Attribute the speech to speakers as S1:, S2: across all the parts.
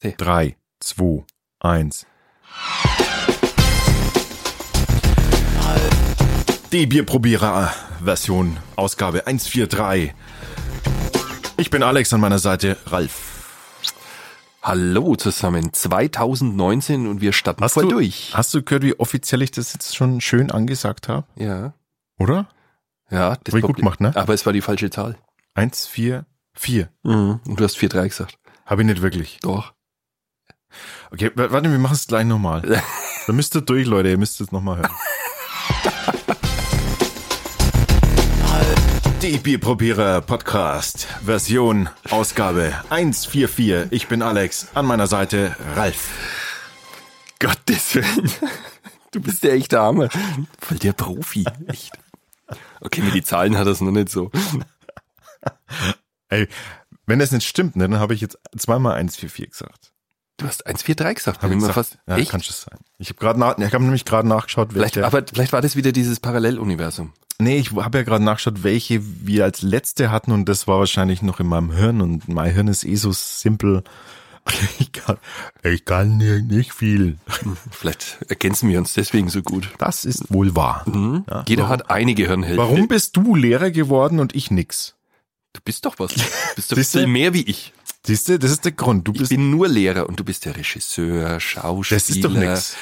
S1: Hey.
S2: Drei, zwei, eins. Die Bierprobierer-Version, Ausgabe 143. Ich bin Alex, an meiner Seite Ralf.
S1: Hallo zusammen, 2019 und wir starten
S2: Hast
S1: voll
S2: du,
S1: durch.
S2: hast du gehört, wie offiziell ich das jetzt schon schön angesagt habe?
S1: Ja,
S2: Oder?
S1: ja. Das
S2: Hab ich gut gemacht, ne?
S1: Aber es war die falsche Zahl.
S2: Eins, vier, vier.
S1: Mhm. Und du hast 4-3 gesagt.
S2: Habe ich nicht wirklich.
S1: Doch.
S2: Okay, warte, wir machen es gleich nochmal. Dann müsst ihr durch, Leute, ihr müsst es nochmal hören. Die Bierprobierer Podcast Version Ausgabe 144. Ich bin Alex, an meiner Seite Ralf.
S1: Gottes Willen. Du bist der echte Arme. Voll der Profi. Echt. Okay, mit die Zahlen hat das noch nicht so.
S2: Ey, wenn das nicht stimmt, ne, dann habe ich jetzt zweimal 144 gesagt.
S1: Du hast 1-4-3 gesagt.
S2: Hab ich gesagt.
S1: fast,
S2: ja,
S1: echt?
S2: kann es sein. Ich habe gerade nach, ich habe nämlich gerade nachgeschaut,
S1: Vielleicht,
S2: welche.
S1: aber vielleicht war das wieder dieses Paralleluniversum.
S2: Nee, ich habe ja gerade nachgeschaut, welche wir als letzte hatten und das war wahrscheinlich noch in meinem Hirn und mein Hirn ist eh so simpel. Ich kann, ich kann nicht viel.
S1: Vielleicht ergänzen wir uns deswegen so gut.
S2: Das ist wohl wahr.
S1: Mhm.
S2: Ja,
S1: Jeder
S2: warum-
S1: hat eine Gehirnhälfte.
S2: Warum bist du Lehrer geworden und ich nix?
S1: Du bist doch was. Du bist doch
S2: Siehste?
S1: viel mehr wie ich.
S2: Siehst du, das ist der Grund. Du
S1: Ich
S2: bist,
S1: bin nur Lehrer und du bist der Regisseur, Schauspieler,
S2: das ist doch nix.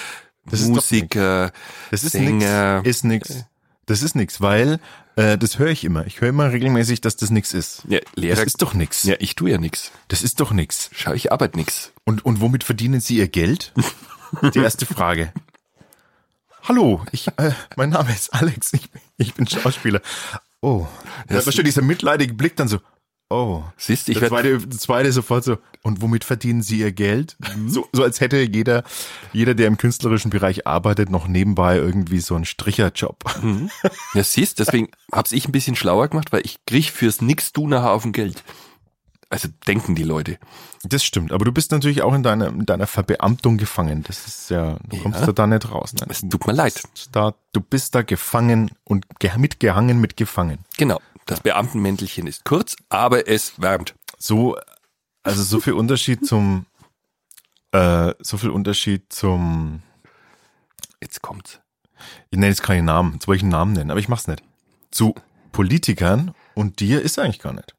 S2: Das ist doch
S1: Musiker.
S2: Das ist
S1: Sänger.
S2: nix. Ist nix. Das ist nix, weil äh, das höre ich immer. Ich höre immer regelmäßig, dass das nix ist.
S1: Ja, Lehrer.
S2: Das ist doch nix.
S1: ja, ich tue ja nix.
S2: Das ist doch nix.
S1: Schau, ich arbeite nix.
S2: Und, und womit verdienen Sie Ihr Geld? Die erste Frage. Hallo, ich, äh, mein Name ist Alex, ich, bin- ich bin Schauspieler. Oh, da
S1: Das-
S2: war schon dieser mitleidige Blick dann so, oh.
S1: Siehst, ich werde
S2: zweite, zweite sofort so, und womit verdienen Sie Ihr Geld?
S1: Mhm.
S2: So, so als hätte jeder, jeder, der im künstlerischen Bereich arbeitet, noch nebenbei irgendwie so einen Stricherjob.
S1: Ja, siehst, deswegen hab's ich ein bisschen schlauer gemacht, weil ich krieg fürs nix tun nachher auf dem Geld. Also denken die Leute.
S2: Das stimmt, aber du bist natürlich auch in deiner, in deiner Verbeamtung gefangen. Das ist ja, du kommst
S1: Ja.
S2: da, da nicht raus. Ne?
S1: Es tut mir leid.
S2: Da, du bist da gefangen und ge mitgehangen mit gefangen.
S1: Genau. Das Beamtenmäntelchen ist kurz, aber es wärmt.
S2: So, also so viel Unterschied zum, äh, so viel Unterschied zum,
S1: Jetzt kommt's.
S2: ich nenne jetzt keinen Namen, jetzt wollte ich einen Namen nennen, aber ich mach's nicht. Zu Politikern und dir ist eigentlich gar nicht.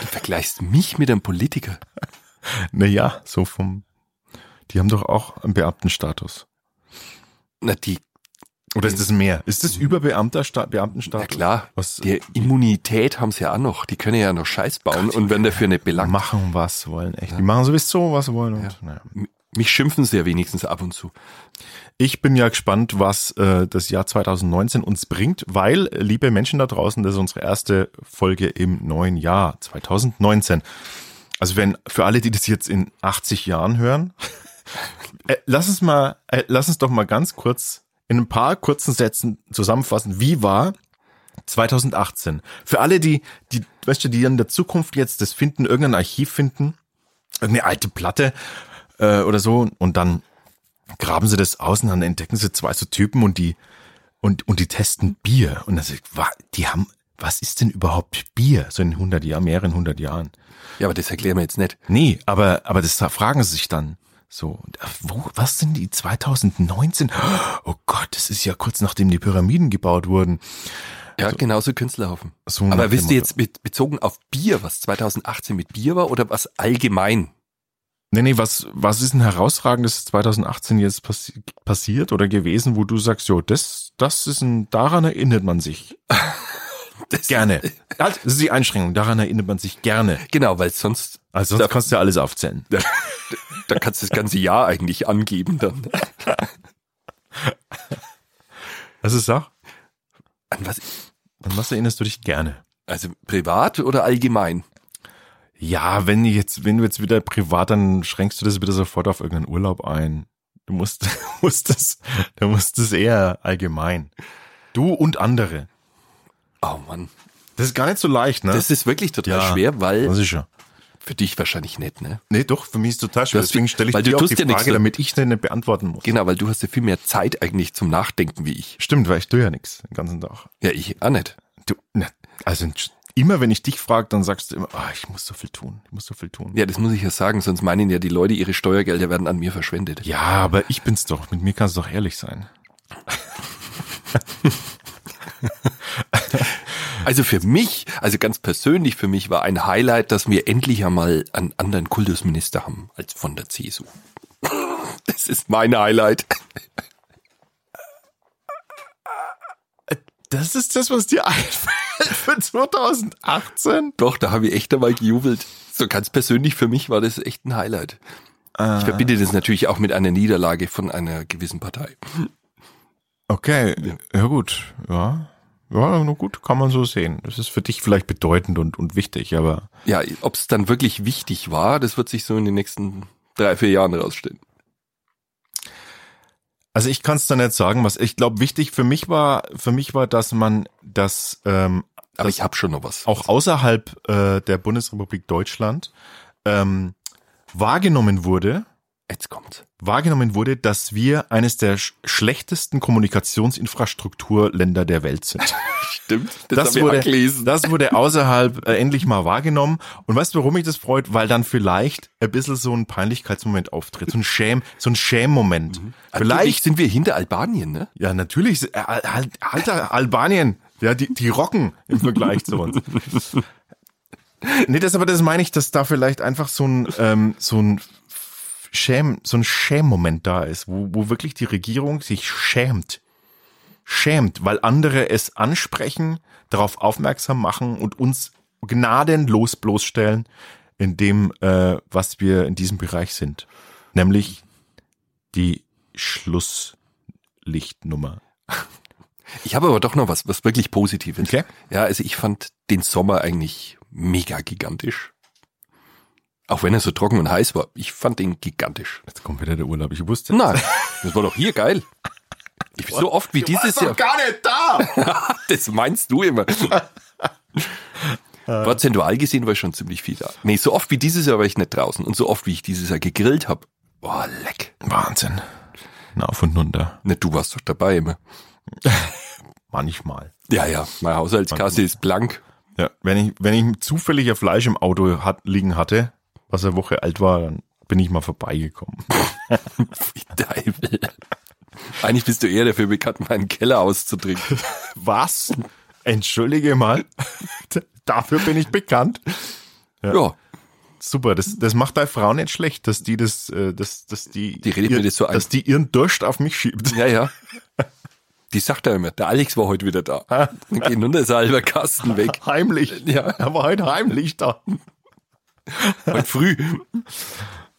S1: Du vergleichst mich mit einem Politiker.
S2: Naja, so vom, die haben doch auch einen Beamtenstatus.
S1: Na, die,
S2: Oder ist das mehr? Ist das über Beamtersta Beamtenstatus?
S1: na klar,
S2: Was,
S1: die Immunität haben sie ja auch noch. Die können ja noch Scheiß bauen und werden dafür nicht belangt.
S2: machen, was wollen, echt. Die machen sowieso, was sie wollen. Und, naja.
S1: M- Mich schimpfen sie ja wenigstens ab und zu.
S2: Ich bin ja gespannt, was äh, das Jahr 2019 uns bringt, weil, äh, liebe Menschen da draußen, das ist unsere erste Folge im neuen Jahr 2019. Also wenn für alle, die das jetzt in 80 Jahren hören, äh, lass uns mal, äh, lass uns doch mal ganz kurz in ein paar kurzen Sätzen zusammenfassen, wie war 2018? Für alle, die, die, weißt du, die in der Zukunft jetzt das finden, irgendein Archiv finden, irgendeine alte Platte äh, oder so und dann graben sie das aus und dann entdecken sie zwei so Typen und die und und die testen Bier und dann sagt, die haben was ist denn überhaupt Bier so in 100 Jahren, mehreren 100 Jahren?
S1: Ja, aber das erklären wir jetzt nicht.
S2: Nee, aber aber das fragen sie sich dann so, und, äh, wo, was sind die 2019? Oh Gott, das ist ja kurz nachdem die Pyramiden gebaut wurden.
S1: Ja, genauso Künstlerhaufen.
S2: So
S1: aber wisst ihr jetzt mit, bezogen auf Bier, was 2018 mit Bier war oder was allgemein?
S2: Nee, nee, was, was ist ein herausragendes 2018 jetzt passi passiert oder gewesen, wo du sagst, jo, das, das ist ein, daran erinnert man sich
S1: Das,
S2: gerne. Das ist die Einschränkung, daran erinnert man sich gerne.
S1: Genau, weil sonst,
S2: Also sonst
S1: Da-
S2: kannst du ja alles aufzählen.
S1: da, da kannst du das ganze Jahr eigentlich angeben dann.
S2: Also sag,
S1: An was?
S2: an was erinnerst du dich gerne?
S1: Also privat oder allgemein?
S2: Ja, wenn jetzt, wenn du jetzt wieder privat, dann schränkst du das wieder sofort auf irgendeinen Urlaub ein. Du musst, musst das, du musst das eher allgemein. Du und andere.
S1: Oh Mann,
S2: Das ist gar nicht so leicht, ne?
S1: das ist wirklich total
S2: Ja.
S1: schwer, weil
S2: das ist ja.
S1: Für dich wahrscheinlich nicht, ne?
S2: Nee, doch, für mich ist es total schwer. Deswegen stelle ich
S1: weil du
S2: dir auch
S1: tust
S2: die
S1: ja
S2: Frage,
S1: da-
S2: damit ich nicht beantworten muss.
S1: Genau, weil du hast ja viel mehr Zeit eigentlich zum Nachdenken wie ich.
S2: Stimmt, weil ich tue ja nichts den ganzen Tag.
S1: Ja, ich auch nicht.
S2: Du, na, also immer wenn ich dich frage, dann sagst du immer, ah, ich muss so viel tun, ich muss so viel tun.
S1: Ja, das muss ich ja sagen, sonst meinen ja die Leute, ihre Steuergelder werden an mir verschwendet.
S2: Ja, aber ich bin's doch. Mit mir kannst du doch ehrlich sein.
S1: Also für mich, also ganz persönlich für mich war ein Highlight, dass wir endlich einmal einen anderen Kultusminister haben als von der CSU. Das ist mein Highlight.
S2: Das ist das, was dir einfällt für 2018?
S1: Doch, da habe ich echt einmal gejubelt. So ganz persönlich für mich war das echt ein Highlight. Ich verbinde das natürlich auch mit einer Niederlage von einer gewissen Partei.
S2: Okay, ja, gut, ja. Ja, nur gut, kann man so sehen. Das ist für dich vielleicht bedeutend und, und wichtig, aber
S1: Ja, ob es dann wirklich wichtig war, das wird sich so in den nächsten drei, vier Jahren rausstellen.
S2: also ich kann es da nicht sagen, was ich glaube wichtig für mich war, für mich war, dass man das ähm,
S1: Aber ich habe schon noch was.
S2: auch außerhalb äh, der Bundesrepublik Deutschland ähm, wahrgenommen wurde,
S1: Jetzt kommt's.
S2: wahrgenommen wurde, dass wir eines der sch schlechtesten Kommunikationsinfrastrukturländer der Welt sind.
S1: Stimmt.
S2: Das,
S1: ich
S2: wurde, das wurde außerhalb äh, endlich mal wahrgenommen. Und weißt du, warum mich das freut? Weil dann vielleicht ein bisschen so ein Peinlichkeitsmoment auftritt, so ein Schäm, so ein Schämmoment.
S1: Vielleicht
S2: Vielleicht,
S1: sind wir hinter Albanien, ne?
S2: ja natürlich, äh, Al- alter Albanien, ja, die, die rocken im Vergleich zu uns. Nee, das aber das meine ich, dass da vielleicht einfach so ein ähm, so ein Schäm, so ein Schämmoment da ist, wo, wo wirklich die Regierung sich schämt. Schämt, weil andere es ansprechen, darauf aufmerksam machen und uns gnadenlos bloßstellen in dem, äh, was wir in diesem Bereich sind. Nämlich die Schlusslichtnummer.
S1: Ich habe aber doch noch was, was wirklich Positives.
S2: Okay.
S1: Ja, also ich fand den Sommer eigentlich mega gigantisch. Auch wenn er so trocken und heiß war. Ich fand den gigantisch.
S2: Jetzt kommt wieder der Urlaub. Ich wusste.
S1: Nein, das war doch hier geil. Ich bin so oft wie dieses Jahr.
S2: gar nicht da.
S1: Das meinst du immer. Prozentual gesehen war ich schon ziemlich viel da. Nee, so oft wie dieses Jahr war ich nicht draußen. Und so oft wie ich dieses Jahr gegrillt habe. Boah, leck.
S2: Wahnsinn. Na, auf und runter.
S1: Ne, du warst doch dabei immer.
S2: Manchmal.
S1: Ja, ja, meine Haushaltskasse ist blank.
S2: Ja, wenn ich, wenn ich zufällig ein Fleisch im Auto hat, liegen hatte, was eine Woche alt war, dann bin ich mal vorbeigekommen.
S1: Wie Teufel. Eigentlich bist du eher dafür bekannt, meinen Keller auszutrinken.
S2: Was? Entschuldige mal. Dafür bin ich bekannt.
S1: Ja,
S2: Super, das, das macht deine Frau nicht schlecht, dass die das, äh, dass, dass die,
S1: Die redet
S2: ihr,
S1: mir das so ein.
S2: dass die ihren Durst auf mich schiebt.
S1: ja, ja. Die sagt ja immer, der Alex war heute wieder da. Dann gehen nun der halber Kasten weg.
S2: Heimlich.
S1: Ja.
S2: Er war heute heimlich da.
S1: Heute früh.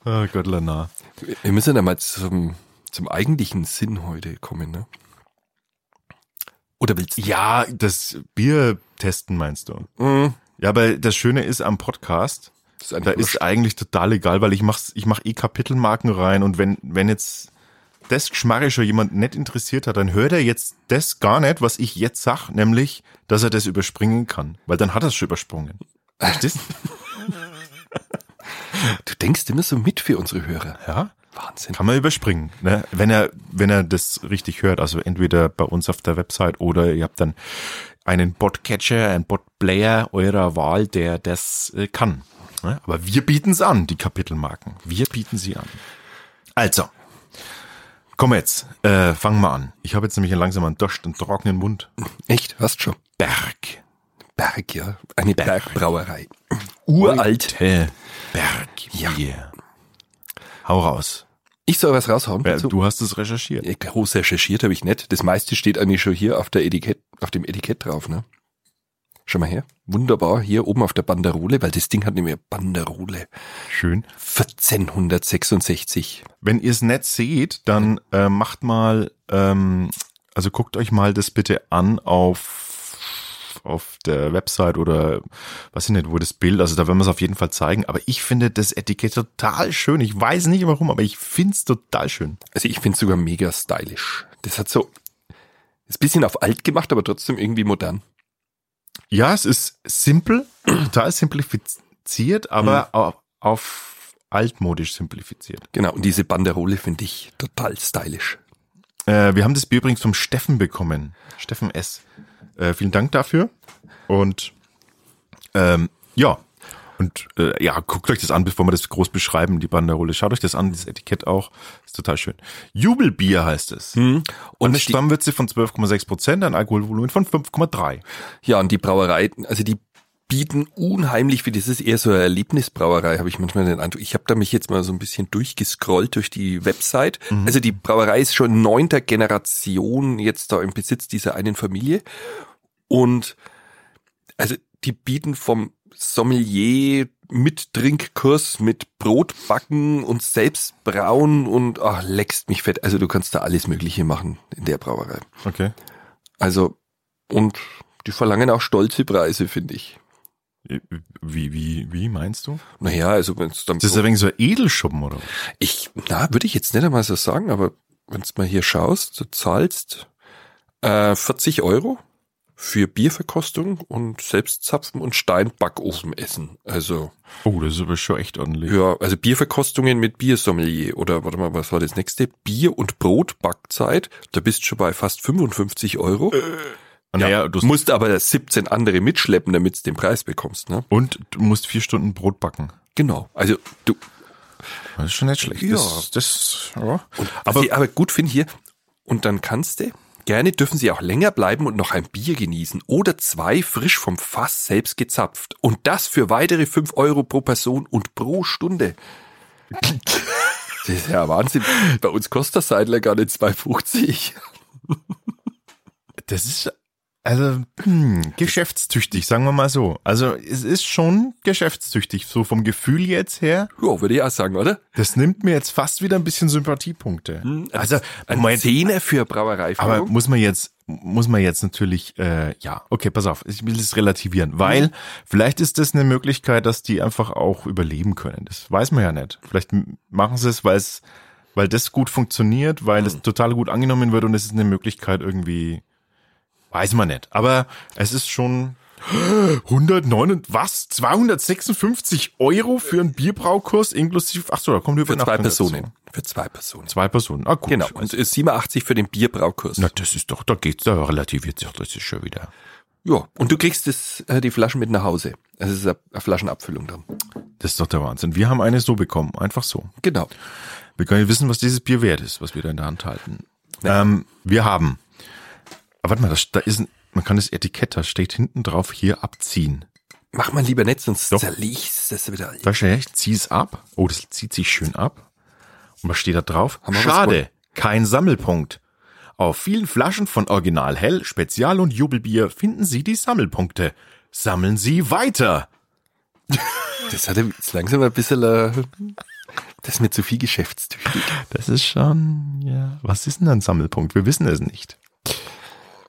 S2: Oh Gott, Lana.
S1: Wir müssen ja mal zum, zum eigentlichen Sinn heute kommen, ne? Oder willst du?
S2: Ja, das Bier testen meinst du?
S1: Mhm.
S2: Ja, aber das Schöne ist am Podcast,
S1: ist
S2: da
S1: eigentlich
S2: ist eigentlich total egal, weil ich mach's, ich mach eh Kapitelmarken rein und wenn, wenn jetzt das Geschmarre schon jemand nicht interessiert hat, dann hört er jetzt das gar nicht, was ich jetzt sag, nämlich, dass er das überspringen kann, weil dann hat er es schon übersprungen. Verstehst?
S1: Du denkst immer so mit für unsere Hörer.
S2: Ja.
S1: Wahnsinn.
S2: Kann man überspringen, ne? Wenn er, wenn er das richtig hört, also entweder bei uns auf der Website oder ihr habt dann einen Botcatcher, einen Botplayer eurer Wahl, der das äh, kann. Ne? Aber wir bieten es an, die Kapitelmarken. Wir bieten sie an. Also, komm jetzt, äh, fangen wir an. Ich habe jetzt nämlich langsam einen Durst und trockenen Mund.
S1: Echt? Hast schon?
S2: Berg.
S1: Berg, ja. Eine Bergbrauerei. Uralt.
S2: Alte Bergbier. Hau raus.
S1: Ich soll was raushauen.
S2: Ja, du hast es recherchiert.
S1: Ja, Groß recherchiert habe ich nicht. Das meiste steht eigentlich schon hier auf der Etikett, auf dem Etikett drauf, ne? Schau mal her. Wunderbar. Hier oben auf der Banderole, weil das Ding hat nämlich eine Banderole.
S2: Schön.
S1: 1466.
S2: Wenn ihr es nicht seht, dann äh, macht mal, ähm, also guckt euch mal das bitte an auf auf der Website oder weiß ich nicht, wo das Bild, also da werden wir es auf jeden Fall zeigen. Aber ich finde das Etikett total schön. Ich weiß nicht warum, aber ich finde es total schön.
S1: Also ich finde sogar mega stylisch. Das hat so, ist ein bisschen auf alt gemacht, aber trotzdem irgendwie modern.
S2: Ja, es ist simpel, total simplifiziert, aber auf, auf altmodisch simplifiziert.
S1: Genau. Und diese Banderole finde ich total stylisch.
S2: Äh, wir haben das Bier übrigens vom Steffen bekommen. Steffen S. Äh, vielen Dank dafür. Und Ähm, ja. Und äh, ja, guckt euch das an, bevor wir das groß beschreiben, die Banderole. Schaut euch das an, das Etikett auch. Ist total schön. Jubelbier heißt es.
S1: Hm.
S2: Und eine Stammwürze von 12,6 Prozent, ein Alkoholvolumen von 5,3.
S1: Ja, und die Brauerei, also die bieten unheimlich viel. Das ist eher so eine Erlebnisbrauerei, habe ich manchmal den Eindruck. Ich habe da mich jetzt mal so ein bisschen durchgescrollt durch die Website. Also die Brauerei ist schon neunter Generation jetzt da im Besitz dieser einen Familie. Und also die bieten vom Sommelier mit Trinkkurs, mit Brotbacken und selbst brauen und ach, leckst mich fett. Also du kannst da alles Mögliche machen in der Brauerei.
S2: Okay.
S1: Also, und die verlangen auch stolze Preise, finde ich.
S2: Wie, wie, wie meinst du?
S1: Naja, also wenn es dann.
S2: Das ist ein wenig so ein Edelschuppen, oder?
S1: ich, na, würde ich jetzt nicht einmal so sagen, aber wenn du mal hier schaust, du zahlst äh, 40 Euro für Bierverkostung und Selbstzapfen und Steinbackofen essen. Also,
S2: Oh, das ist aber schon echt ordentlich.
S1: ja, also Bierverkostungen mit Biersommelier oder warte mal, was war das nächste? Bier- und Brotbackzeit. Da bist du schon bei fast 55 Euro.
S2: Naja, du,
S1: musst aber 17 andere mitschleppen, damit du den Preis bekommst, ne?
S2: und du musst vier Stunden Brot backen.
S1: Genau. Also du,
S2: Das ist schon nicht schlecht.
S1: Ja.
S2: Das, das, ja.
S1: aber, ich aber gut finde hier, und dann kannst du, gerne dürfen sie auch länger bleiben und noch ein Bier genießen oder zwei frisch vom Fass selbst gezapft. Und das für weitere 5 Euro pro Person und pro Stunde. Das ist ja Wahnsinn. Bei uns kostet das Seidler gar nicht 2,50.
S2: das ist also hm, geschäftstüchtig, sagen wir mal so. Also es ist schon geschäftstüchtig, so vom Gefühl jetzt her.
S1: Ja, würde ich auch sagen, oder?
S2: Das nimmt mir jetzt fast wieder ein bisschen Sympathiepunkte. Also
S1: Ein
S2: Moment,
S1: Zehner für
S2: aber
S1: Brauereiführung.
S2: muss man jetzt muss man jetzt natürlich äh, ja okay pass auf ich will es relativieren weil vielleicht ist das eine Möglichkeit dass die einfach auch überleben können das weiß man ja nicht vielleicht machen sie es weil es weil das gut funktioniert weil es total gut angenommen wird und es ist eine Möglichkeit irgendwie weiß man nicht aber es ist schon 109 und was 256 Euro für einen Bierbraukurs inklusive ach so da kommt
S1: für zwei
S2: Übernachtung dazu.
S1: Personen. Für zwei Personen.
S2: zwei Personen ah gut
S1: Genau. Und 87 für den Bierbraukurs.
S2: na das ist doch da geht's da relativiert sich das ist schon wieder
S1: Ja, und du kriegst das, äh, die Flaschen mit nach Hause. Es ist eine, eine Flaschenabfüllung drin.
S2: Das ist doch der Wahnsinn. Wir haben eine so bekommen, einfach so.
S1: Genau.
S2: Wir können nicht wissen, was dieses Bier wert ist, was wir da in der Hand halten. Ähm, wir haben, aber warte mal, das, da ist ein, man kann das Etikett, da steht hinten drauf, hier abziehen.
S1: Mach mal lieber nicht, sonst
S2: Doch.
S1: zerlegst du das wieder.
S2: Da steht, ich zieh es ab. Oh, das zieht sich schön ab. Und was steht da drauf? Schade, kein Sammelpunkt. Auf vielen Flaschen von Original Hell, Spezial und Jubelbier finden Sie die Sammelpunkte. Sammeln Sie weiter.
S1: Das hat jetzt langsam ein bisschen, äh, das ist mir zu viel geschäftstüchtig.
S2: Das ist schon, ja. Was ist denn ein Sammelpunkt? Wir wissen es nicht.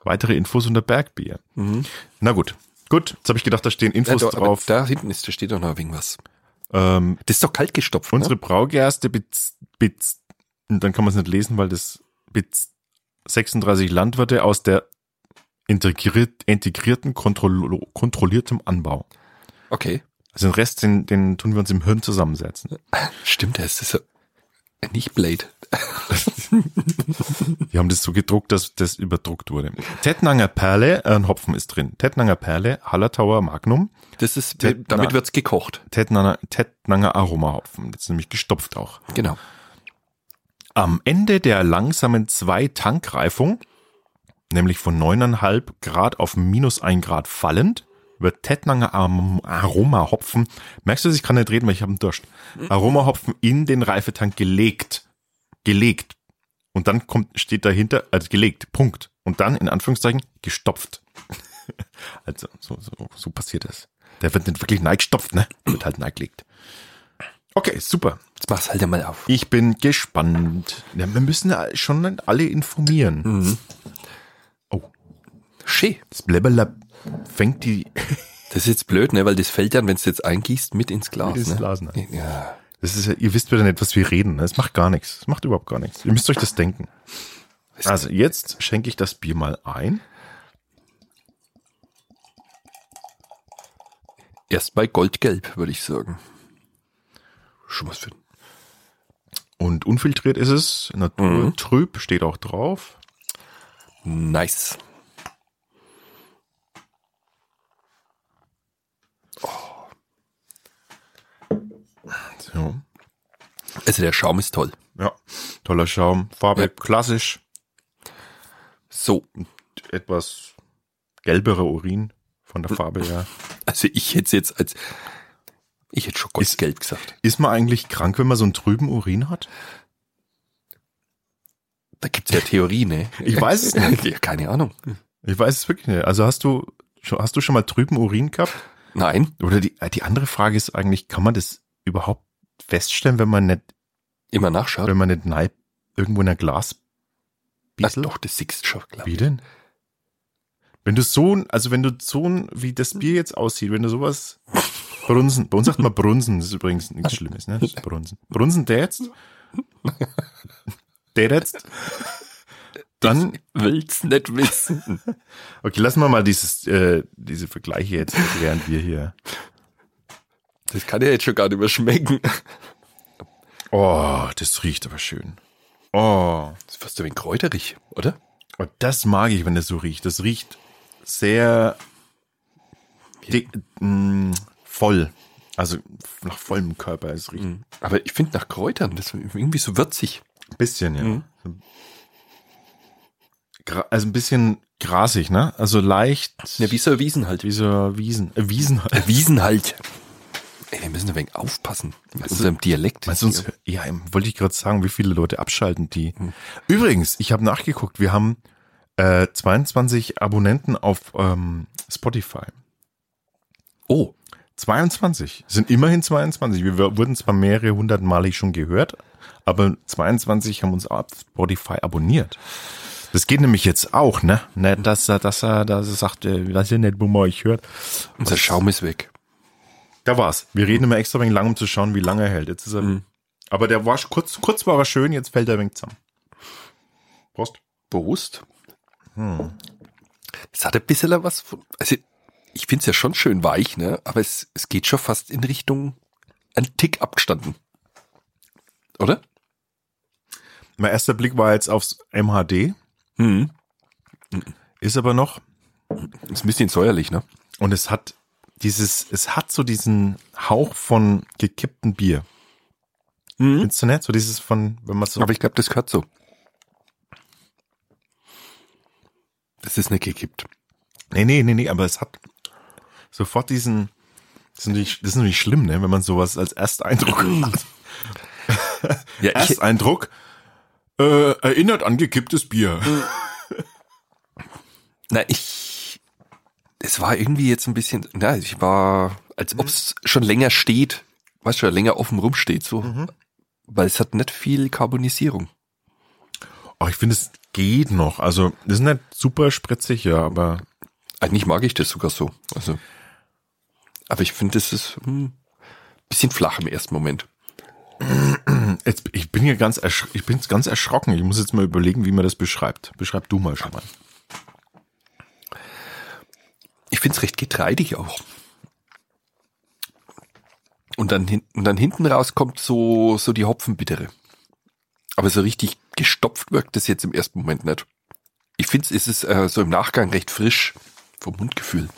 S2: Weitere Infos unter Bergbier. Na gut. Gut, jetzt habe ich gedacht, da stehen Infos
S1: Ja, aber
S2: drauf.
S1: da hinten ist, da steht doch noch irgendwas.
S2: ähm,
S1: Das ist doch kalt gestopft,
S2: unsere
S1: ne?
S2: Braugerste Bitz, Bitz, und dann kann man es nicht lesen, weil das Bitz 36 Landwirte aus der integriert, integrierten, kontroll, kontrolliertem Anbau.
S1: Okay.
S2: Also den Rest, den, den tun wir uns im Hirn zusammensetzen.
S1: Stimmt, das ist so, nicht Blade.
S2: Wir haben das so gedruckt, dass das überdruckt wurde. Tettnanger Perle, äh, ein Hopfen ist drin. Tettnanger Perle, Hallertauer Magnum,
S1: Das ist,
S2: Der-
S1: damit wird's gekocht.
S2: Tettnanger, Tettnanger Aromahopfen. Das ist nämlich gestopft auch.
S1: Genau.
S2: Am Ende der langsamen Zwei-Tankreifung, nämlich von 9,5 Grad auf minus 1 Grad fallend, wird Tettnanger Am- Aromahopfen, merkst du, ich kann nicht reden, weil ich habe einen Durst, Aromahopfen in den Reifetank gelegt. Gelegt. Und dann kommt, steht dahinter, also gelegt, Punkt. Und dann, in Anführungszeichen, gestopft. also, so, so, so passiert das. Der wird nicht wirklich neigestopft, ne? Wird halt neigelegt. Okay, super.
S1: Jetzt mach's halt einmal auf.
S2: Ich bin gespannt. Ja, wir müssen ja schon alle informieren. Oh,
S1: Schön.
S2: das Blabberlab fängt die
S1: Das ist jetzt blöd, ne, weil das fällt dann, wenn du jetzt eingießt, mit ins Glas.
S2: Mit ins
S1: ne?
S2: Glas, ne?
S1: Ja.
S2: Das ist ihr wisst wieder nicht, was wir reden. ne? Es macht gar nichts. Es macht überhaupt gar nichts. Ihr müsst euch das denken. Also jetzt schenke ich das Bier mal ein.
S1: Erstmal goldgelb, würde ich sagen. Schon was für
S2: Und unfiltriert ist es. Naturtrüb steht auch drauf.
S1: Nice.
S2: Ja.
S1: Also der Schaum ist toll.
S2: ja. Toller Schaum. Farbe
S1: Ja.
S2: klassisch.
S1: So,
S2: Etwas gelberer Urin von der Farbe her.
S1: also ich hätte es jetzt als, ich hätte schon Goldgelb gesagt.
S2: Ist man eigentlich krank, wenn man so einen trüben Urin hat?
S1: Da gibt's ja Theorien, ne?
S2: Ich weiß es nicht.
S1: Ja, keine Ahnung.
S2: Ich weiß es wirklich nicht. Also hast du, schon- hast du schon mal trüben Urin gehabt?
S1: Nein,
S2: Oder die, die andere Frage ist eigentlich, kann man das überhaupt feststellen, wenn man nicht,
S1: immer nachschauen.
S2: wenn man nicht neib, irgendwo in ein Glas
S1: Ach doch, das siehst schon, glaub
S2: Wie denn? Wenn du so, ein- also wenn du so, ein- wie das Bier jetzt aussieht, wenn du sowas brunsen, bei uns sagt man brunsen, das ist übrigens nichts Schlimmes, ne? Brunsen. Brunsen der jetzt? Der jetzt? Dann,
S1: Will's nicht wissen.
S2: okay, lassen wir mal dieses, äh, diese Vergleiche jetzt, während wir hier.
S1: Das kann ja jetzt schon gar nicht mehr schmecken.
S2: Oh, das riecht aber schön. Oh,
S1: Das ist fast ein wenig kräuterig, oder?
S2: und das mag ich, wenn das so riecht. Das riecht sehr dick, mh, voll. Also nach vollem Körper. Es riecht
S1: Aber ich finde nach Kräutern, das ist irgendwie so würzig.
S2: ein bisschen, ja.
S1: Mhm.
S2: Also ein bisschen grasig, ne? Also leicht
S1: Ja, wie so Wiesen halt.
S2: wie so Wiesen, äh, Wiesen.
S1: Wiesen halt. Ey, wir müssen ein wenig aufpassen mit unserem Dialekt.
S2: Du uns, ja, wollte ich gerade sagen, wie viele Leute abschalten die.
S1: Hm.
S2: Übrigens, ich habe nachgeguckt, wir haben äh, 22 Abonnenten auf ähm, Spotify.
S1: Oh,
S2: 22. Es sind immerhin 22. Wir wurden zwar mehrere hundert Male schon gehört, aber 22 haben uns auf Spotify abonniert. Das geht nämlich jetzt auch, ne? Nicht, dass er, dass er, dass er sagt, äh, weiß ja nicht, wo man euch hört.
S1: unser Schaum ist weg.
S2: Da war's. Wir reden immer extra wenig lang, um zu schauen, wie lange er hält. Jetzt ist er, aber der war kurz, kurz war er schön, jetzt fällt er ein wenig zusammen. Prost.
S1: Bewusst. Es hat ein bisschen was von, also ich finde es ja schon schön weich, ne? Aber es, es geht schon fast in Richtung ein Tick abgestanden. Oder?
S2: Mein erster Blick war jetzt aufs MHD,
S1: Hm.
S2: ist aber noch,
S1: Ist ein bisschen säuerlich, ne?
S2: und es hat dieses, es hat so diesen Hauch von gekipptem Bier.
S1: Mhm.
S2: Findest du nicht? So dieses von, wenn man so,
S1: Aber ich glaube, das gehört so. Das ist nicht gekippt.
S2: nee, nee, nee, nee, aber es hat sofort diesen, das ist natürlich, das ist natürlich schlimm, ne, wenn man sowas als Ersteindruck hat.
S1: Ja,
S2: Ersteindruck, äh, erinnert an gekipptes Bier.
S1: na, ich, es war irgendwie jetzt ein bisschen, na, ich war, als ob es schon länger steht, weißt du, länger offen rumsteht, so. Weil es hat nicht viel Karbonisierung.
S2: Oh, ich finde, es geht noch. Also, das ist nicht super spritzig, ja, aber
S1: Eigentlich mag ich das sogar so. Also, aber ich finde, das ist hm, bisschen flach im ersten Moment.
S2: jetzt, ich bin hier ganz, ich bin ganz erschrocken. Ich muss jetzt mal überlegen, wie man das beschreibt. Beschreib du mal schon mal.
S1: Ich finde es recht getreidig auch. Und dann, und dann hinten raus kommt so, so die Hopfenbittere. Aber so richtig gestopft wirkt das jetzt im ersten Moment nicht. Ich finde es ist äh, so im Nachgang recht frisch vom Mundgefühl.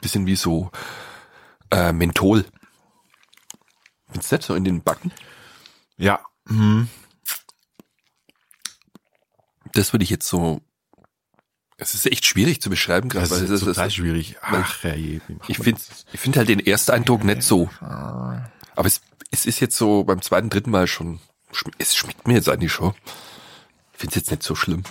S1: Bisschen wie so äh, Menthol. Findest du nicht so in den Backen?
S2: Ja, hm.
S1: Das würde ich jetzt so. Es ist echt schwierig zu beschreiben gerade.
S2: das
S1: weil
S2: ist
S1: es
S2: total schwierig. Ach, herrje.
S1: Ich finde
S2: das?
S1: ich find halt den Ersteindruck nicht so. Aber es, es ist jetzt so beim zweiten, dritten Mal schon, es schmeckt mir jetzt eigentlich schon. Ich finde es jetzt nicht so schlimm.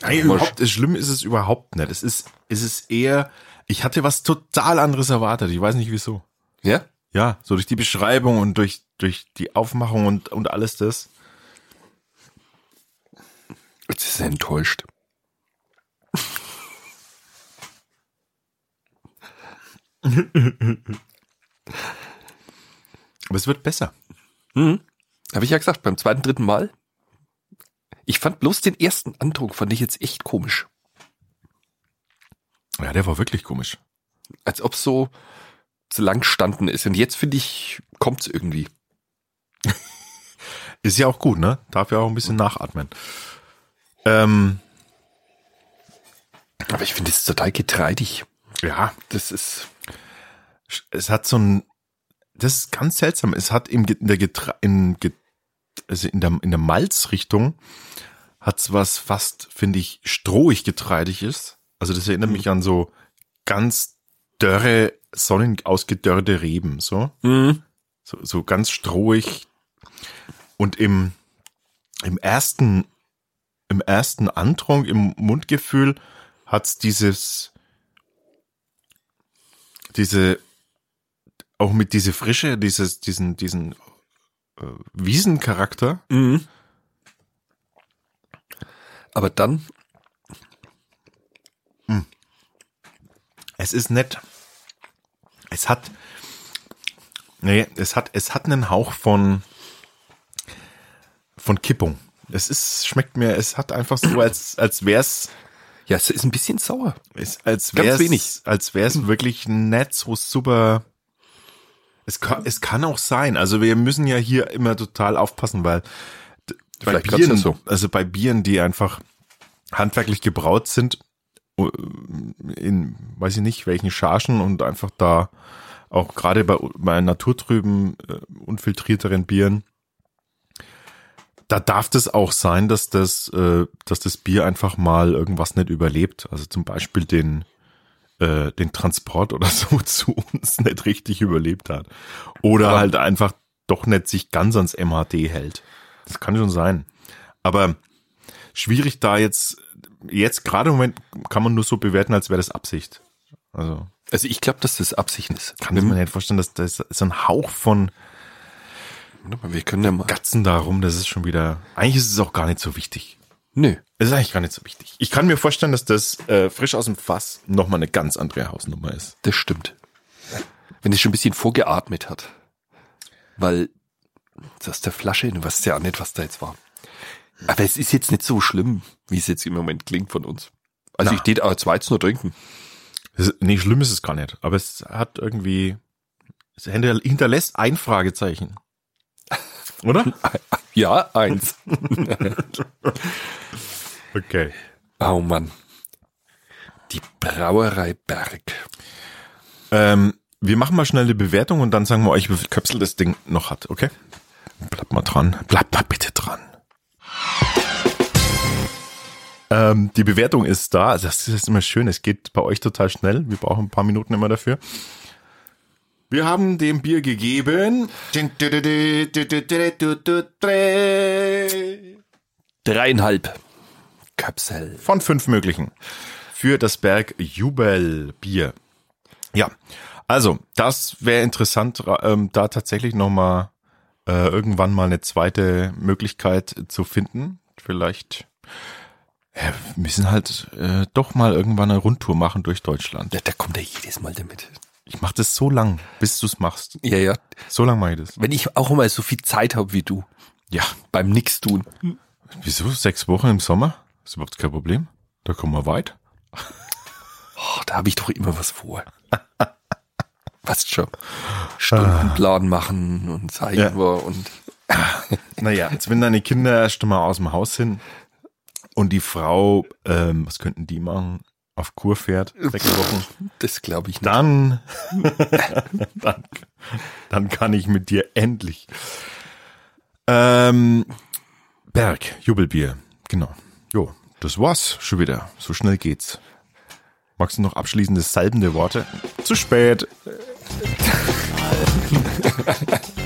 S2: Nein, überhaupt, das Schlimme ist es überhaupt nicht. Es ist, es ist eher, ich hatte was total anderes erwartet. Ich weiß nicht wieso.
S1: Ja?
S2: Ja, so durch die Beschreibung und durch, durch die Aufmachung und, und alles das.
S1: Jetzt ist er enttäuscht.
S2: Aber es wird besser.
S1: Mhm. Habe ich ja gesagt, beim zweiten, dritten Mal. Ich fand bloß den ersten Eindruck, fand ich jetzt echt komisch.
S2: Ja, der war wirklich komisch.
S1: Als ob so zu lang standen ist. Und jetzt finde ich, kommt's irgendwie.
S2: Ist ja auch gut, ne? Darf ja auch ein bisschen nachatmen. Ähm,
S1: Aber ich finde es total getreidig.
S2: ja,
S1: Das ist,
S2: es hat so ein, das ist ganz seltsam. Es hat im, in der Getra in, also in der, in der Malzrichtung hat's was fast, finde ich, strohig getreidig ist. Also das erinnert mich an so ganz dörre, sonnenausgedörrte Reben, so.
S1: Mhm.
S2: So, so ganz strohig. Und im, im ersten, im ersten Antrunk, im Mundgefühl hat's dieses, diese, auch mit diese Frische, dieses, diesen, diesen äh, Wiesencharakter.
S1: Mhm. Aber dann,
S2: Es ist nett. Es hat, nee, es hat, es hat einen Hauch von, von Kippung. Es ist, schmeckt mir, es hat einfach so, als, als wär's,
S1: ja, es ist ein bisschen sauer.
S2: es, als
S1: Ganz
S2: wär's,
S1: wenig.
S2: als wär's wirklich nett so super. Es kann, es kann auch sein. Also wir müssen ja hier immer total aufpassen, weil bei
S1: Vielleicht
S2: Bieren,
S1: so.
S2: also bei Bieren, die einfach handwerklich gebraut sind, in, weiß ich nicht, welchen Chargen und einfach da auch gerade bei, bei naturtrüben, äh, unfiltrierteren Bieren, da darf das auch sein, dass das, äh, dass das Bier einfach mal irgendwas nicht überlebt. Also zum Beispiel den, äh, den Transport oder so zu uns nicht richtig überlebt hat. Oder
S1: Aber-
S2: halt einfach doch nicht sich ganz ans MHD hält. Das kann schon sein. Aber schwierig da jetzt, jetzt gerade im Moment kann man nur so bewerten, als wäre das Absicht. Also
S1: Also ich glaube, dass das Absicht ist.
S2: kann man sich nicht vorstellen, dass da ist so ein Hauch von
S1: Wir können ja mal.
S2: Gatzen da rum, das ist schon wieder, eigentlich ist es auch gar nicht so wichtig.
S1: Nö.
S2: Es ist eigentlich gar nicht so wichtig. Ich kann mir vorstellen, dass das äh, frisch aus dem Fass nochmal eine ganz andere Hausnummer ist.
S1: Das stimmt. Wenn es schon ein bisschen vorgeatmet hat. Weil das aus der Flasche, du weißt ja auch nicht, was da jetzt war. Aber es ist jetzt nicht so schlimm, wie es jetzt im Moment klingt von uns. Also
S2: Na.
S1: ich tät auch zwei nur trinken.
S2: Ist, nee, schlimm ist es gar nicht. Aber es hat irgendwie, es hinter- hinterlässt ein Fragezeichen. Oder?
S1: Ja, eins.
S2: Okay.
S1: oh Mann. Die Brauerei Berg.
S2: Ähm, wir machen mal schnell eine Bewertung und dann sagen wir euch, wie viel Köpsel das Ding noch hat, okay? Bleibt mal dran. Bleibt mal bitte dran. Ähm, die Bewertung ist da. Also Das ist immer schön. Es geht bei euch total schnell. Wir brauchen ein paar Minuten immer dafür. Wir haben dem Bier gegeben.
S1: Dreieinhalb. Köpsel.
S2: von fünf möglichen für das Berg Jubelbier. Ja, also das wäre interessant, ähm, da tatsächlich noch mal äh, irgendwann mal eine zweite Möglichkeit zu finden. Vielleicht ja, wir müssen halt äh, doch mal irgendwann eine Rundtour machen durch Deutschland.
S1: Da, da kommt er jedes Mal damit.
S2: Ich mache das so lang, bis du es machst.
S1: Ja, ja.
S2: So lang mache ich das.
S1: Wenn ich auch mal so viel Zeit habe wie du.
S2: Ja,
S1: Beim Nix tun.
S2: wieso? Sechs Wochen im Sommer? Ist überhaupt kein Problem. Da kommen wir weit.
S1: Oh, da habe ich doch immer was vor. Was schon. Stundenplan machen und zeigen
S2: Ja.
S1: wir und
S2: Naja, jetzt wenn deine Kinder erst mal aus dem Haus sind und die Frau, ähm, was könnten die machen? Auf Kur fährt, sechs Wochen.
S1: das glaube ich nicht.
S2: Dann, dann, dann kann ich mit dir endlich. Ähm, Berg, Jubelbier, genau. Jo, das war's schon wieder. So schnell geht's. Magst du noch abschließende salbende Worte? Zu spät.